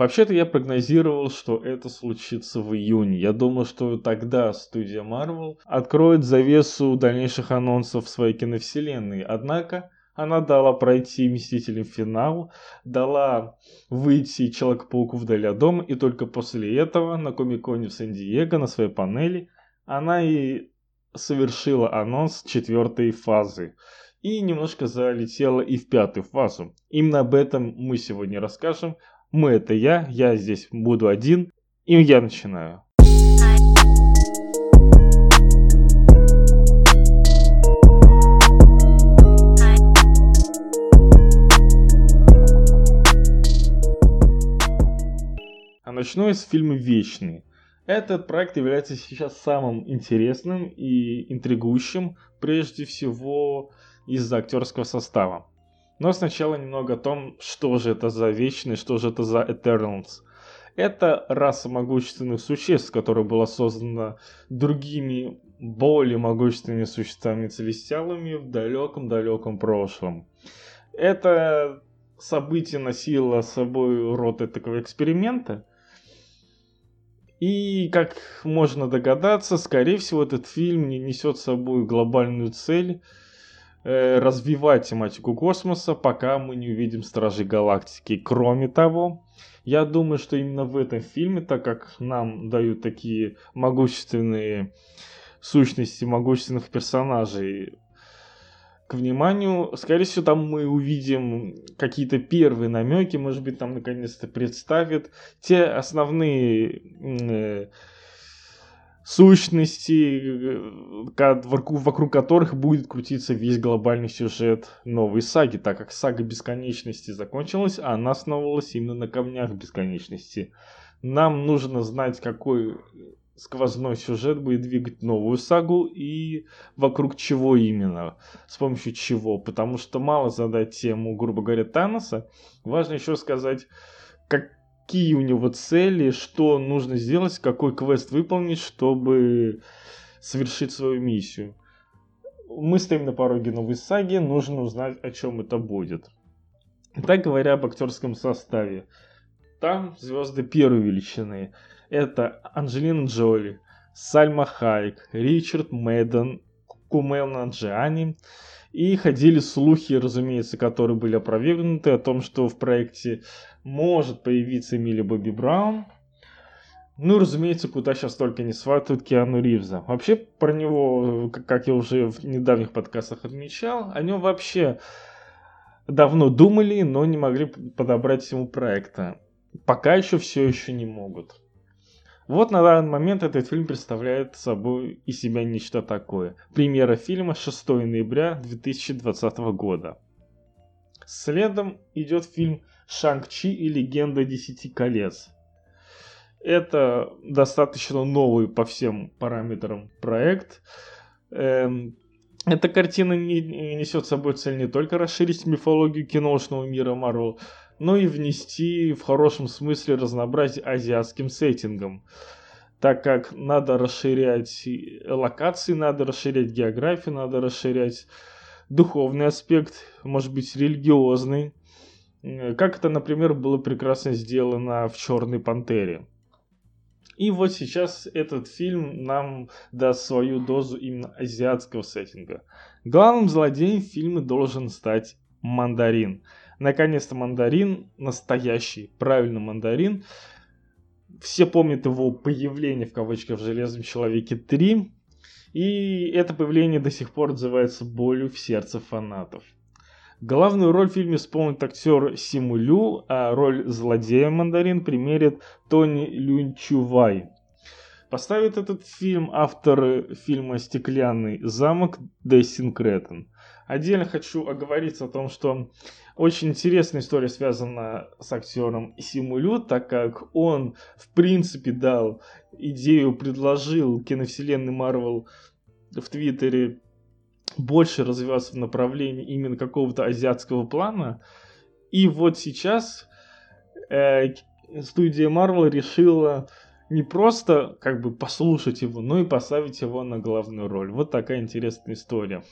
Вообще-то я прогнозировал, что это случится в июне. Я думал, что тогда студия Marvel откроет завесу дальнейших анонсов своей киновселенной. Однако она дала пройти Мстителям финал, дала выйти Человеку-пауку вдали от дома, и только после этого на Комиконе в Сан-Диего на своей панели она и совершила анонс четвертой фазы и немножко залетела и в пятую фазу. Именно об этом мы сегодня расскажем. Мы это я, я здесь буду один, и я начинаю. А начну я с фильма «Вечный». Этот проект является сейчас самым интересным и интригующим, прежде всего из-за актерского состава. Но сначала немного о том, что же это за Вечный, что же это за Eternals. Это раса могущественных существ, которая была создана другими более могущественными существами целестиалами в далеком-далеком прошлом. Это событие носило с собой род этого эксперимента, и, как можно догадаться, скорее всего, этот фильм не несет с собой глобальную цель э, развивать тематику космоса, пока мы не увидим Стражей Галактики. Кроме того, я думаю, что именно в этом фильме, так как нам дают такие могущественные сущности, могущественных персонажей, к вниманию. Скорее всего, там мы увидим какие-то первые намеки, может быть, там наконец-то представят те основные э, сущности, вокруг которых будет крутиться весь глобальный сюжет новой саги, так как сага бесконечности закончилась, а она основывалась именно на камнях бесконечности. Нам нужно знать, какой сквозной сюжет будет двигать новую сагу и вокруг чего именно, с помощью чего. Потому что мало задать тему, грубо говоря, Таноса, важно еще сказать, какие у него цели, что нужно сделать, какой квест выполнить, чтобы совершить свою миссию. Мы стоим на пороге новой саги, нужно узнать, о чем это будет. Так говоря об актерском составе. Там звезды первой величины. Это Анджелина Джоли, Сальма Хайк, Ричард Мэдден, Кумел Наджиани. И ходили слухи, разумеется, которые были опровергнуты о том, что в проекте может появиться Эмили Бобби Браун. Ну, разумеется, куда сейчас только не сватают Киану Ривза. Вообще, про него, как я уже в недавних подкастах отмечал, о нем вообще давно думали, но не могли подобрать ему проекта. Пока еще все еще не могут. Вот на данный момент этот фильм представляет собой из себя нечто такое. Премьера фильма 6 ноября 2020 года. Следом идет фильм «Шанг-Чи и легенда Десяти колец». Это достаточно новый по всем параметрам проект. Эм, эта картина не, несет собой цель не только расширить мифологию киношного мира Марвел, но и внести в хорошем смысле разнообразие азиатским сеттингом, так как надо расширять локации, надо расширять географию, надо расширять духовный аспект, может быть религиозный, как это, например, было прекрасно сделано в «Черной пантере». И вот сейчас этот фильм нам даст свою дозу именно азиатского сеттинга. Главным злодеем фильма должен стать мандарин – Наконец-то мандарин, настоящий, правильный мандарин. Все помнят его появление в кавычках в Железном Человеке 3. И это появление до сих пор отзывается болью в сердце фанатов. Главную роль в фильме исполнит актер Симу Лю, а роль злодея Мандарин примерит Тони Люнчувай. Поставит этот фильм автор фильма «Стеклянный замок» Дессин Кретен. Отдельно хочу оговориться о том, что очень интересная история связана с актером Симулю, так как он, в принципе, дал идею, предложил киновселенной Марвел в Твиттере больше развиваться в направлении именно какого-то азиатского плана. И вот сейчас э, студия Marvel решила не просто как бы послушать его, но и поставить его на главную роль. Вот такая интересная история.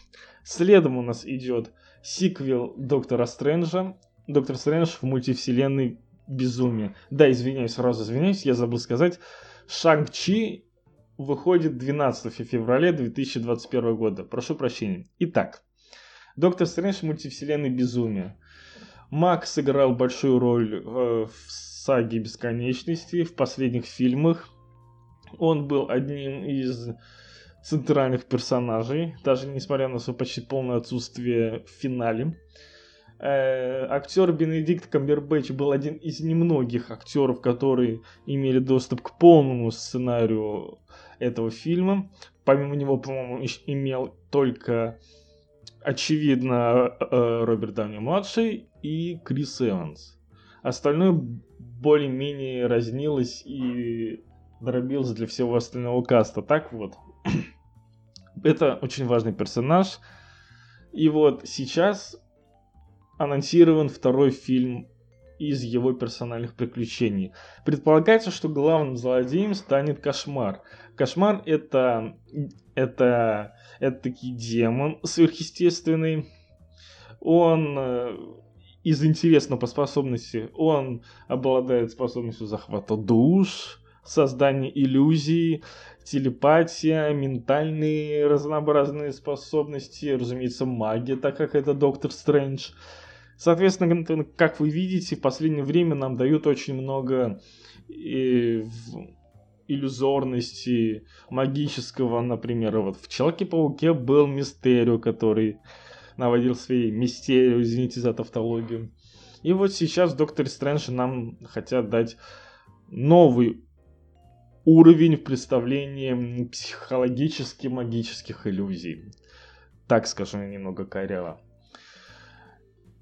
Следом у нас идет сиквел Доктора Стрэнджа. Доктор Стрэндж в мультивселенной безумие. Да, извиняюсь, сразу извиняюсь, я забыл сказать. Шанг-Чи выходит 12 февраля 2021 года. Прошу прощения. Итак, Доктор Стрэндж мультивселенной безумия. Макс сыграл большую роль э, в саге бесконечности, в последних фильмах. Он был одним из центральных персонажей, даже несмотря на свое почти полное отсутствие в финале. Э, актер Бенедикт Камбербэтч был один из немногих актеров, которые имели доступ к полному сценарию этого фильма. Помимо него, по-моему, имел только, очевидно, э, Роберт Дауни-младший и Крис Эванс. Остальное более-менее разнилось и дробилось для всего остального каста. Так вот, это очень важный персонаж. И вот сейчас анонсирован второй фильм из его персональных приключений. Предполагается, что главным злодеем станет Кошмар. Кошмар это, это, это таки демон сверхъестественный. Он э, из интересного по способности, он обладает способностью захвата душ, создания иллюзий, телепатия, ментальные разнообразные способности, разумеется, магия, так как это Доктор Стрэндж. Соответственно, как вы видите, в последнее время нам дают очень много иллюзорности, магического, например, вот в Человеке-пауке был Мистерио, который наводил свои мистерию, извините за тавтологию. И вот сейчас в Докторе Стрэндже нам хотят дать новый уровень в представлении психологически магических иллюзий. Так скажем немного коряво.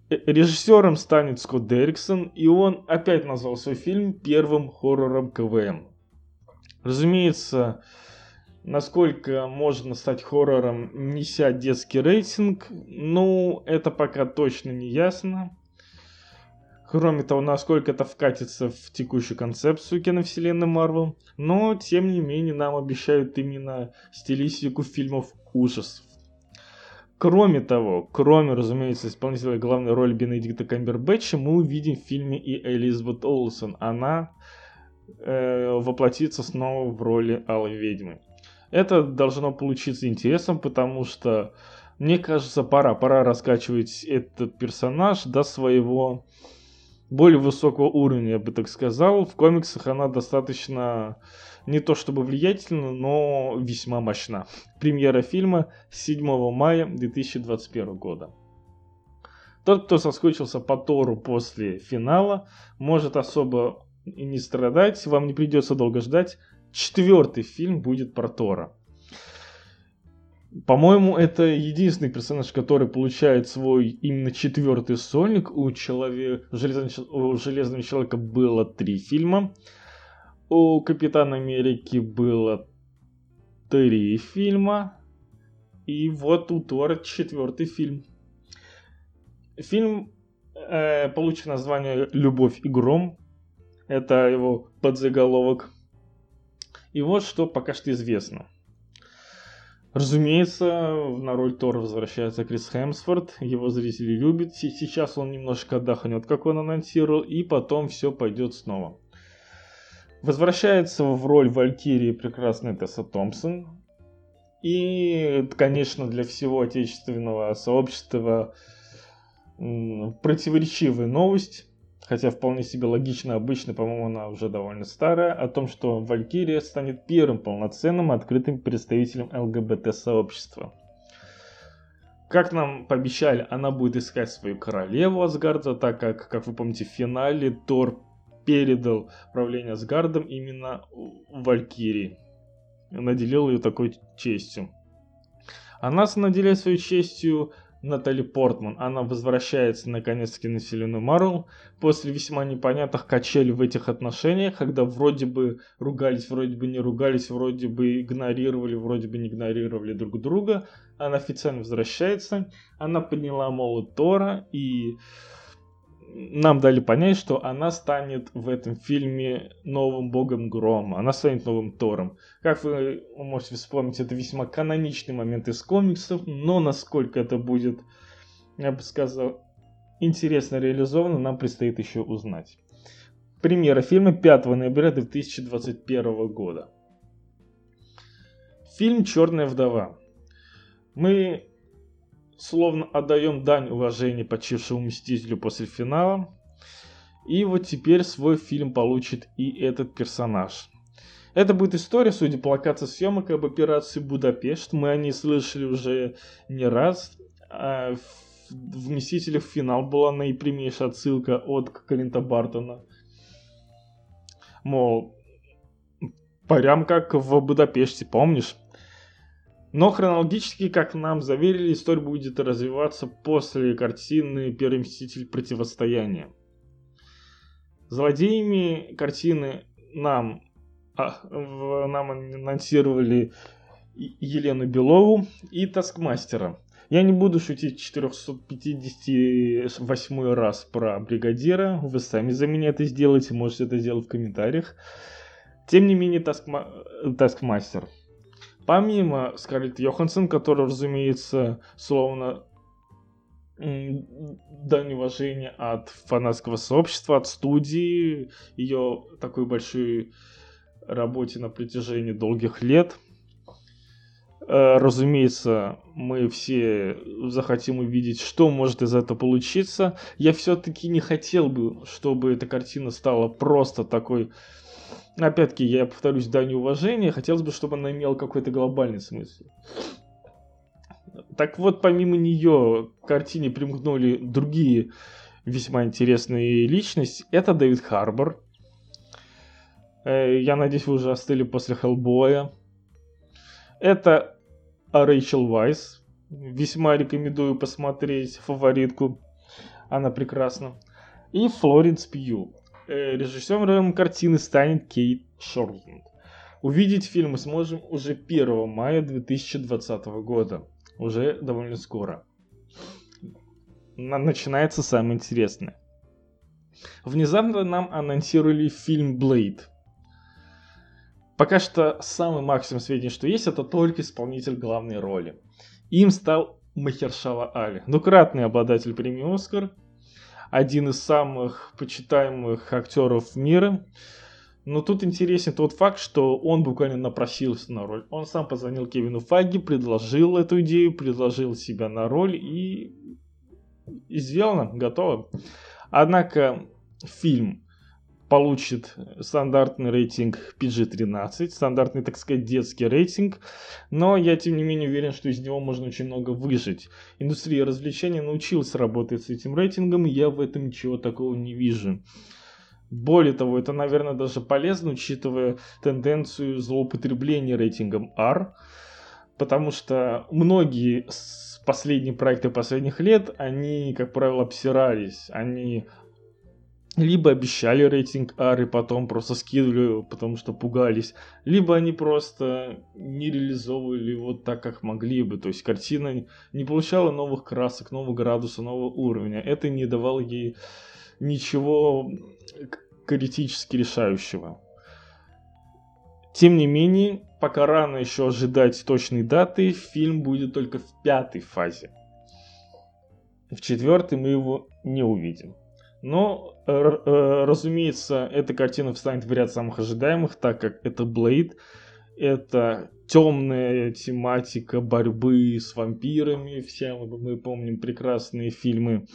Э, режиссером станет Скотт Дерриксон, и он опять назвал свой фильм первым хоррором КВМ. Разумеется, насколько можно стать хоррором, неся детский рейтинг, ну, это пока точно не ясно. Кроме того, насколько это вкатится в текущую концепцию киновселенной Марвел. Но, тем не менее, нам обещают именно стилистику фильмов ужасов. Кроме того, кроме, разумеется, исполнителя главной роли Бенедикта Камбербэтча, мы увидим в фильме и Элизабет Олсен. Она э, воплотится снова в роли Алой Ведьмы. Это должно получиться интересным, потому что, мне кажется, пора, пора раскачивать этот персонаж до своего более высокого уровня, я бы так сказал. В комиксах она достаточно не то чтобы влиятельна, но весьма мощна. Премьера фильма 7 мая 2021 года. Тот, кто соскучился по Тору после финала, может особо не страдать, вам не придется долго ждать. Четвертый фильм будет про Тора. По-моему, это единственный персонаж, который получает свой именно четвертый сольник. У, человека, у Железного Человека было три фильма. У Капитана Америки было три фильма. И вот у Тора четвертый фильм. Фильм э, получит название «Любовь и гром». Это его подзаголовок. И вот что пока что известно. Разумеется, на роль Тора возвращается Крис Хемсфорд, его зрители любят, сейчас он немножко отдохнет, как он анонсировал, и потом все пойдет снова. Возвращается в роль Валькирии прекрасная Тесса Томпсон. И, конечно, для всего отечественного сообщества противоречивая новость хотя вполне себе логично, обычно, по-моему, она уже довольно старая, о том, что Валькирия станет первым полноценным открытым представителем ЛГБТ-сообщества. Как нам пообещали, она будет искать свою королеву Асгарда, так как, как вы помните, в финале Тор передал правление Асгардом именно Валькирии. Наделил ее такой честью. Она наделяет свою честью Натали Портман. Она возвращается наконец-таки на вселенную Марвел после весьма непонятных качелей в этих отношениях, когда вроде бы ругались, вроде бы не ругались, вроде бы игнорировали, вроде бы не игнорировали друг друга. Она официально возвращается. Она подняла молот Тора и нам дали понять, что она станет в этом фильме новым богом грома, она станет новым Тором. Как вы можете вспомнить, это весьма каноничный момент из комиксов, но насколько это будет, я бы сказал, интересно реализовано, нам предстоит еще узнать. Премьера фильма 5 ноября 2021 года. Фильм «Черная вдова». Мы словно отдаем дань уважения почившему мстителю после финала. И вот теперь свой фильм получит и этот персонаж. Это будет история, судя по локации съемок, об операции Будапешт. Мы о ней слышали уже не раз. А в «Мстителях» финал была наипрямейшая отсылка от Клинта Бартона. Мол, прям как в Будапеште, помнишь? Но хронологически, как нам заверили, история будет развиваться после картины «Первый мститель. Противостояние». Злодеями картины нам, а, в, нам анонсировали Елену Белову и Таскмастера. Я не буду шутить 458 раз про бригадира. Вы сами за меня это сделаете, можете это сделать в комментариях. Тем не менее, Таскма... Таскмастер. Помимо Скарлетт Йоханссон, которая, разумеется, словно дань уважения от фанатского сообщества, от студии, ее такой большой работе на протяжении долгих лет. Э, разумеется, мы все захотим увидеть, что может из этого получиться. Я все-таки не хотел бы, чтобы эта картина стала просто такой опять-таки, я повторюсь, дань уважения, хотелось бы, чтобы она имела какой-то глобальный смысл. Так вот, помимо нее к картине примкнули другие весьма интересные личности. Это Дэвид Харбор. Э, я надеюсь, вы уже остыли после Хеллбоя. Это Рэйчел Вайс. Весьма рекомендую посмотреть фаворитку. Она прекрасна. И Флоренс Пью. Э, режиссером картины станет Кейт Шорланд. Увидеть фильм мы сможем уже 1 мая 2020 года. Уже довольно скоро. Начинается самое интересное. Внезапно нам анонсировали фильм Блейд. Пока что самый максимум сведений, что есть, это только исполнитель главной роли. Им стал Махершала Али, двукратный обладатель премии Оскар, один из самых почитаемых актеров мира. Но тут интересен тот факт, что он буквально напросился на роль. Он сам позвонил Кевину Фаги, предложил эту идею, предложил себя на роль и, и сделано, готово. Однако фильм получит стандартный рейтинг PG-13, стандартный, так сказать, детский рейтинг, но я, тем не менее, уверен, что из него можно очень много выжить. Индустрия развлечений научилась работать с этим рейтингом, и я в этом ничего такого не вижу. Более того, это, наверное, даже полезно, учитывая тенденцию злоупотребления рейтингом R, потому что многие последние проекты последних лет, они, как правило, обсирались, они либо обещали рейтинг R и потом просто скидывали, потому что пугались, либо они просто не реализовывали его так, как могли бы. То есть картина не получала новых красок, нового градуса, нового уровня. Это не давало ей ничего критически решающего. Тем не менее, пока рано еще ожидать точной даты, фильм будет только в пятой фазе. В четвертой мы его не увидим. Но, э, э, разумеется, эта картина встанет в ряд самых ожидаемых, так как это Блейд, это темная тематика борьбы с вампирами, все мы помним прекрасные фильмы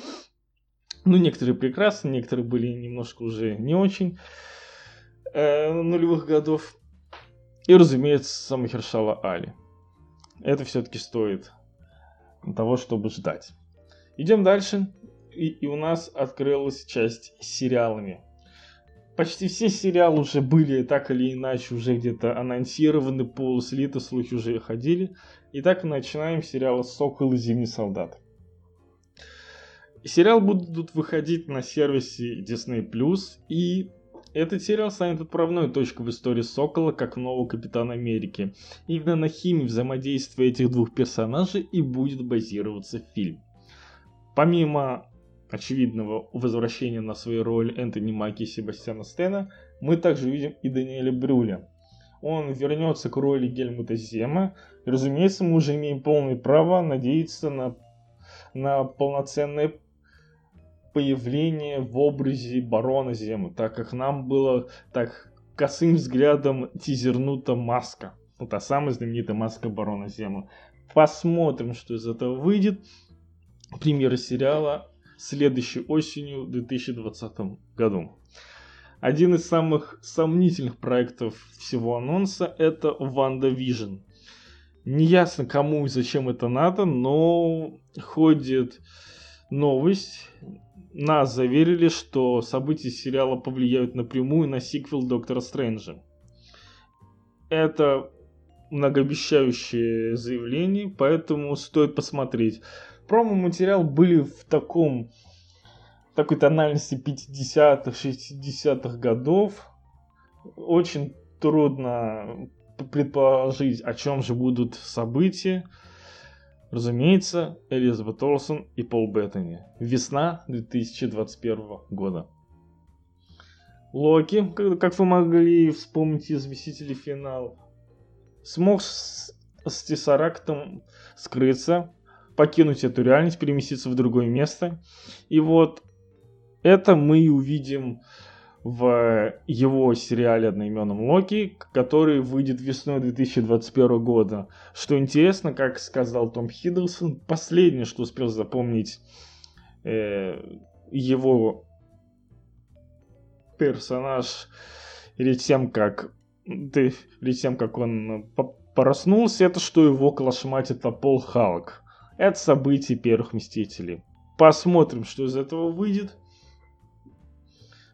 ну, некоторые прекрасны, некоторые были немножко уже не очень э, нулевых годов. И, разумеется, Махершала Али. Это все-таки стоит того, чтобы ждать. Идем дальше. И, и у нас открылась часть с сериалами. Почти все сериалы уже были так или иначе уже где-то анонсированы, полуслиты, слухи уже ходили. Итак, начинаем с сериала «Сокол и Зимний солдат». Сериал будут выходить на сервисе Disney+, и этот сериал станет отправной точкой в истории Сокола как нового Капитана Америки. Именно на химии взаимодействия этих двух персонажей и будет базироваться фильм. Помимо очевидного возвращения на свою роль Энтони Маки и Себастьяна Стена, мы также увидим и Даниэля Брюля. Он вернется к роли Гельмута Зема, и, разумеется, мы уже имеем полное право надеяться на, на полноценное появление в образе барона Земо, так как нам было так косым взглядом тизернута маска. Ну, та самая знаменитая маска барона Земо. Посмотрим, что из этого выйдет. Премьера сериала следующей осенью в 2020 году. Один из самых сомнительных проектов всего анонса это WandaVision. Неясно кому и зачем это надо, но ходит новость. Нас заверили, что события сериала повлияют напрямую на сиквел Доктора Стрэнджа. Это многообещающее заявление, поэтому стоит посмотреть. Промо-материал были в таком такой тональности 50-х, 60-х годов. Очень трудно предположить, о чем же будут события. Разумеется, Элизабет Олсон и Пол Беттани. Весна 2021 года. Локи, как вы могли вспомнить из Висителей финал, смог с, с Тессарактом скрыться, покинуть эту реальность, переместиться в другое место. И вот это мы увидим в его сериале одноименном Локи, который выйдет весной 2021 года. Что интересно, как сказал Том Хиддлсон, последнее, что успел запомнить э, его персонаж перед тем, как ты, перед тем, как он проснулся, это что его клашматит Пол Халк. Это событие первых Мстителей. Посмотрим, что из этого выйдет.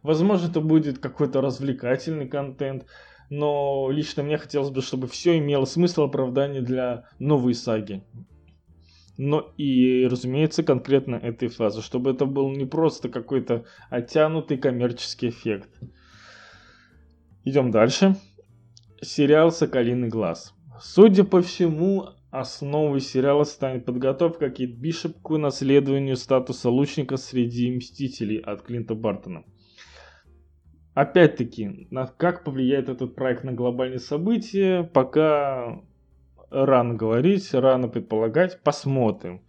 Возможно, это будет какой-то развлекательный контент, но лично мне хотелось бы, чтобы все имело смысл оправдания для новой саги. Но и, разумеется, конкретно этой фазы, чтобы это был не просто какой-то оттянутый коммерческий эффект. Идем дальше. Сериал «Соколиный глаз». Судя по всему, основой сериала станет подготовка Кейт Бишоп к наследованию статуса лучника среди Мстителей от Клинта Бартона. Опять-таки, как повлияет этот проект на глобальные события, пока рано говорить, рано предполагать, посмотрим.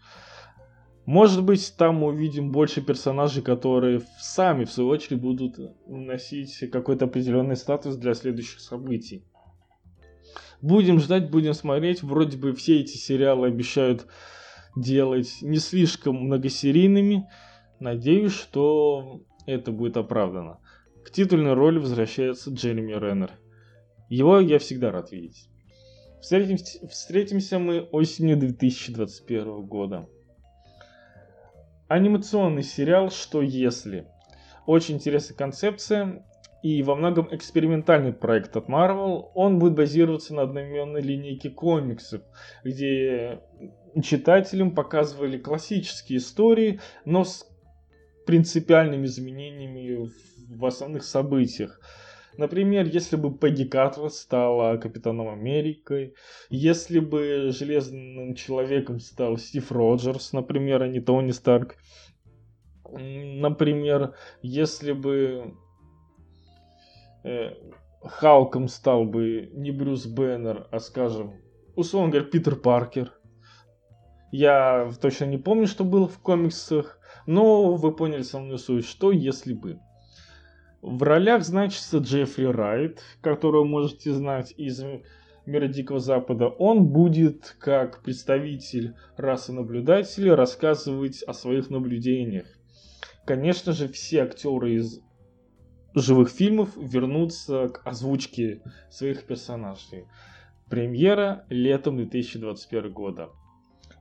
Может быть, там мы увидим больше персонажей, которые сами, в свою очередь, будут носить какой-то определенный статус для следующих событий. Будем ждать, будем смотреть. Вроде бы все эти сериалы обещают делать не слишком многосерийными. Надеюсь, что это будет оправдано. К титульной роли возвращается Джереми Реннер. Его я всегда рад видеть. Встретимся, встретимся мы осенью 2021 года. Анимационный сериал «Что если?». Очень интересная концепция и во многом экспериментальный проект от Marvel. Он будет базироваться на одноименной линейке комиксов, где читателям показывали классические истории, но с принципиальными изменениями в основных событиях. Например, если бы Пегги Картер стала Капитаном Америкой, если бы Железным Человеком стал Стив Роджерс, например, а не Тони Старк. Например, если бы э, Халком стал бы не Брюс Беннер, а, скажем, условно говоря, Питер Паркер. Я точно не помню, что было в комиксах, но вы поняли со мной суть, что если бы. В ролях значится Джеффри Райт, которого можете знать из мира Дикого Запада. Он будет, как представитель расы наблюдателей, рассказывать о своих наблюдениях. Конечно же, все актеры из живых фильмов вернутся к озвучке своих персонажей. Премьера летом 2021 года.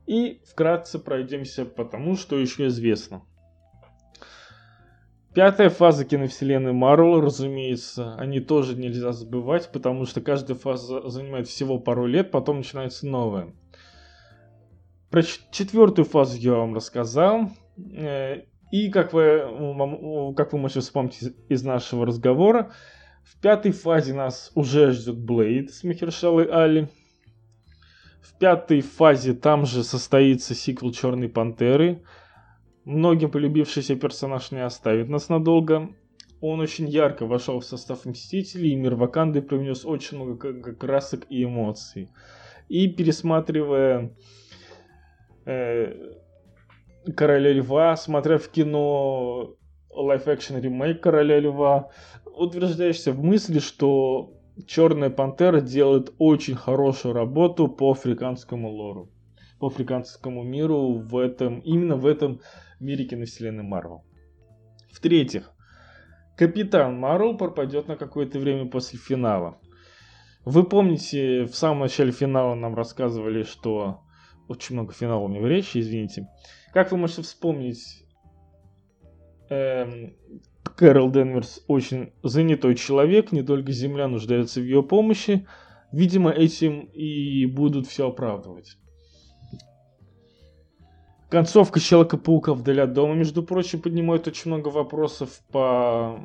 И вкратце пройдемся по тому, что еще известно. Пятая фаза киновселенной Марвел, разумеется, они тоже нельзя забывать, потому что каждая фаза занимает всего пару лет, потом начинается новая. Про четвертую фазу я вам рассказал. И как вы, как вы можете вспомнить из нашего разговора, в пятой фазе нас уже ждет Блейд с Махершалой Али. В пятой фазе там же состоится сиквел Черной Пантеры – Многим полюбившийся персонаж не оставит нас надолго. Он очень ярко вошел в состав Мстителей, и мир Ваканды привнес очень много красок и эмоций. И пересматривая э, Короля Льва, смотря в кино live-action ремейк Короля Льва, утверждаешься в мысли, что Черная Пантера делает очень хорошую работу по африканскому лору, по африканскому миру в этом, именно в этом мире киновселенной Марвел. В-третьих, Капитан Марвел пропадет на какое-то время после финала. Вы помните, в самом начале финала нам рассказывали, что... Очень много финалов у меня в речи, извините. Как вы можете вспомнить, эм, Кэрол Денверс очень занятой человек, не только Земля нуждается в ее помощи. Видимо, этим и будут все оправдывать. Концовка Человека-паука вдали от дома, между прочим, поднимает очень много вопросов по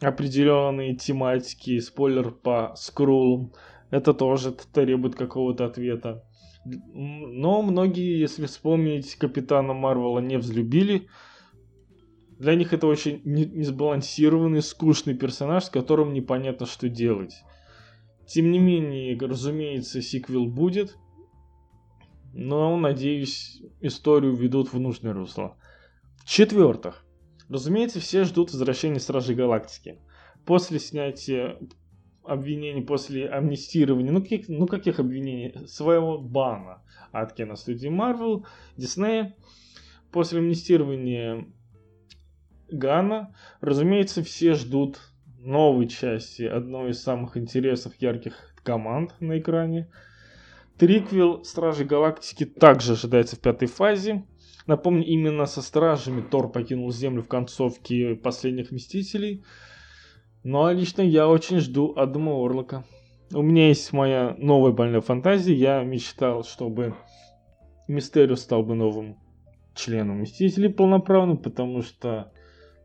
определенной тематике. Спойлер по скроллам. Это тоже требует какого-то ответа. Но многие, если вспомнить, Капитана Марвела не взлюбили. Для них это очень несбалансированный, скучный персонаж, с которым непонятно, что делать. Тем не менее, разумеется, сиквел будет. Но, надеюсь, историю ведут в нужное русло. В-четвертых, разумеется, все ждут возвращения Стражей Галактики. После снятия обвинений, после амнистирования, ну каких, ну каких обвинений? Своего бана от киностудии Marvel, Disney. После амнистирования Гана, разумеется, все ждут новой части одной из самых интересных, ярких команд на экране. Триквел Стражи Галактики также ожидается в пятой фазе. Напомню, именно со Стражами Тор покинул Землю в концовке Последних Мстителей. Ну а лично я очень жду Адама Орлока. У меня есть моя новая больная фантазия. Я мечтал, чтобы Мистерио стал бы новым членом Мстителей полноправным, потому что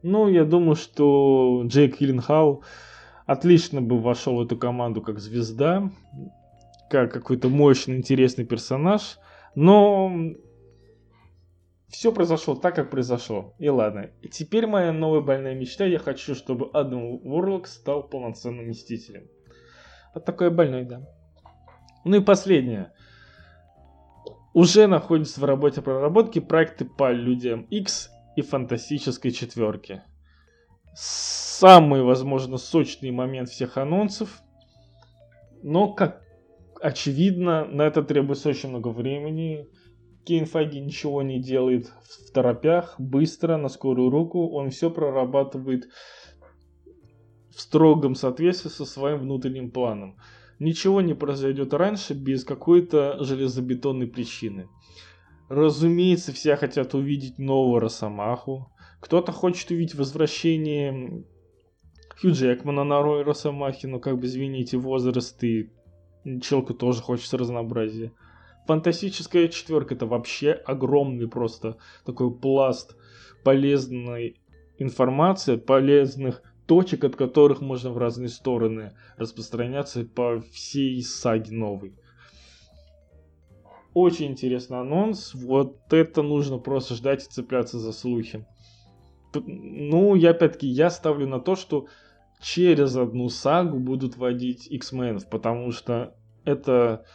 ну, я думаю, что Джейк Хилленхау отлично бы вошел в эту команду как звезда, как какой-то мощный, интересный персонаж. Но все произошло так, как произошло. И ладно. И теперь моя новая больная мечта. Я хочу, чтобы Адам Уорлок стал полноценным мстителем. Вот такой больной, да. Ну и последнее. Уже находится в работе проработки проекты по Людям X и фантастической четверки. Самый, возможно, сочный момент всех анонсов. Но, как очевидно, на это требуется очень много времени. Кейн Файги ничего не делает в торопях, быстро, на скорую руку. Он все прорабатывает в строгом соответствии со своим внутренним планом. Ничего не произойдет раньше без какой-то железобетонной причины. Разумеется, все хотят увидеть нового Росомаху. Кто-то хочет увидеть возвращение Хью Джекмана на роль Росомахи, но как бы, извините, возраст и Челка тоже хочется разнообразия. Фантастическая четверка это вообще огромный просто такой пласт полезной информации, полезных точек, от которых можно в разные стороны распространяться по всей саге новой. Очень интересный анонс. Вот это нужно просто ждать и цепляться за слухи. Ну, я опять-таки, я ставлю на то, что через одну сагу будут вводить X-Men, потому что это,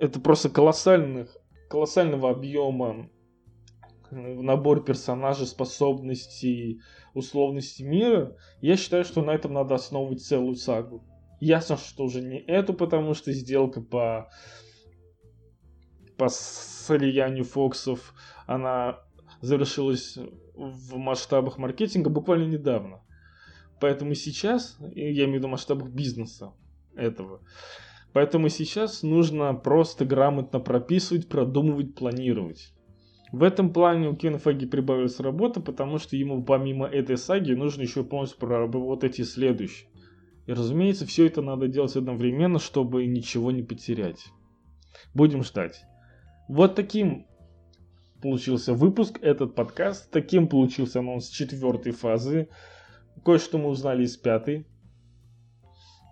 это просто колоссальных, колоссального объема набор персонажей, способностей, условностей мира. Я считаю, что на этом надо основывать целую сагу. Ясно, что уже не эту, потому что сделка по по слиянию Фоксов, она завершилась в масштабах маркетинга буквально недавно. Поэтому сейчас, я имею в виду масштабах бизнеса этого, поэтому сейчас нужно просто грамотно прописывать, продумывать, планировать. В этом плане у Кена Фаги прибавилась работа, потому что ему помимо этой саги нужно еще полностью проработать эти следующие. И разумеется, все это надо делать одновременно, чтобы ничего не потерять. Будем ждать. Вот таким получился выпуск, этот подкаст. Таким получился анонс четвертой фазы. Кое-что мы узнали из пятой.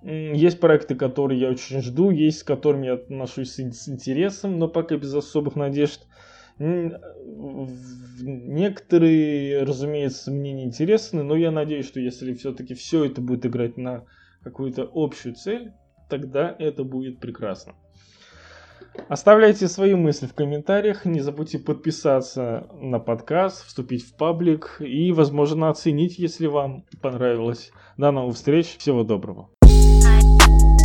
Есть проекты, которые я очень жду, есть с которыми я отношусь с интересом, но пока без особых надежд. Некоторые, разумеется, мне не интересны, но я надеюсь, что если все-таки все это будет играть на какую-то общую цель, тогда это будет прекрасно. Оставляйте свои мысли в комментариях, не забудьте подписаться на подкаст, вступить в паблик и, возможно, оценить, если вам понравилось. До новых встреч, всего доброго. Bye.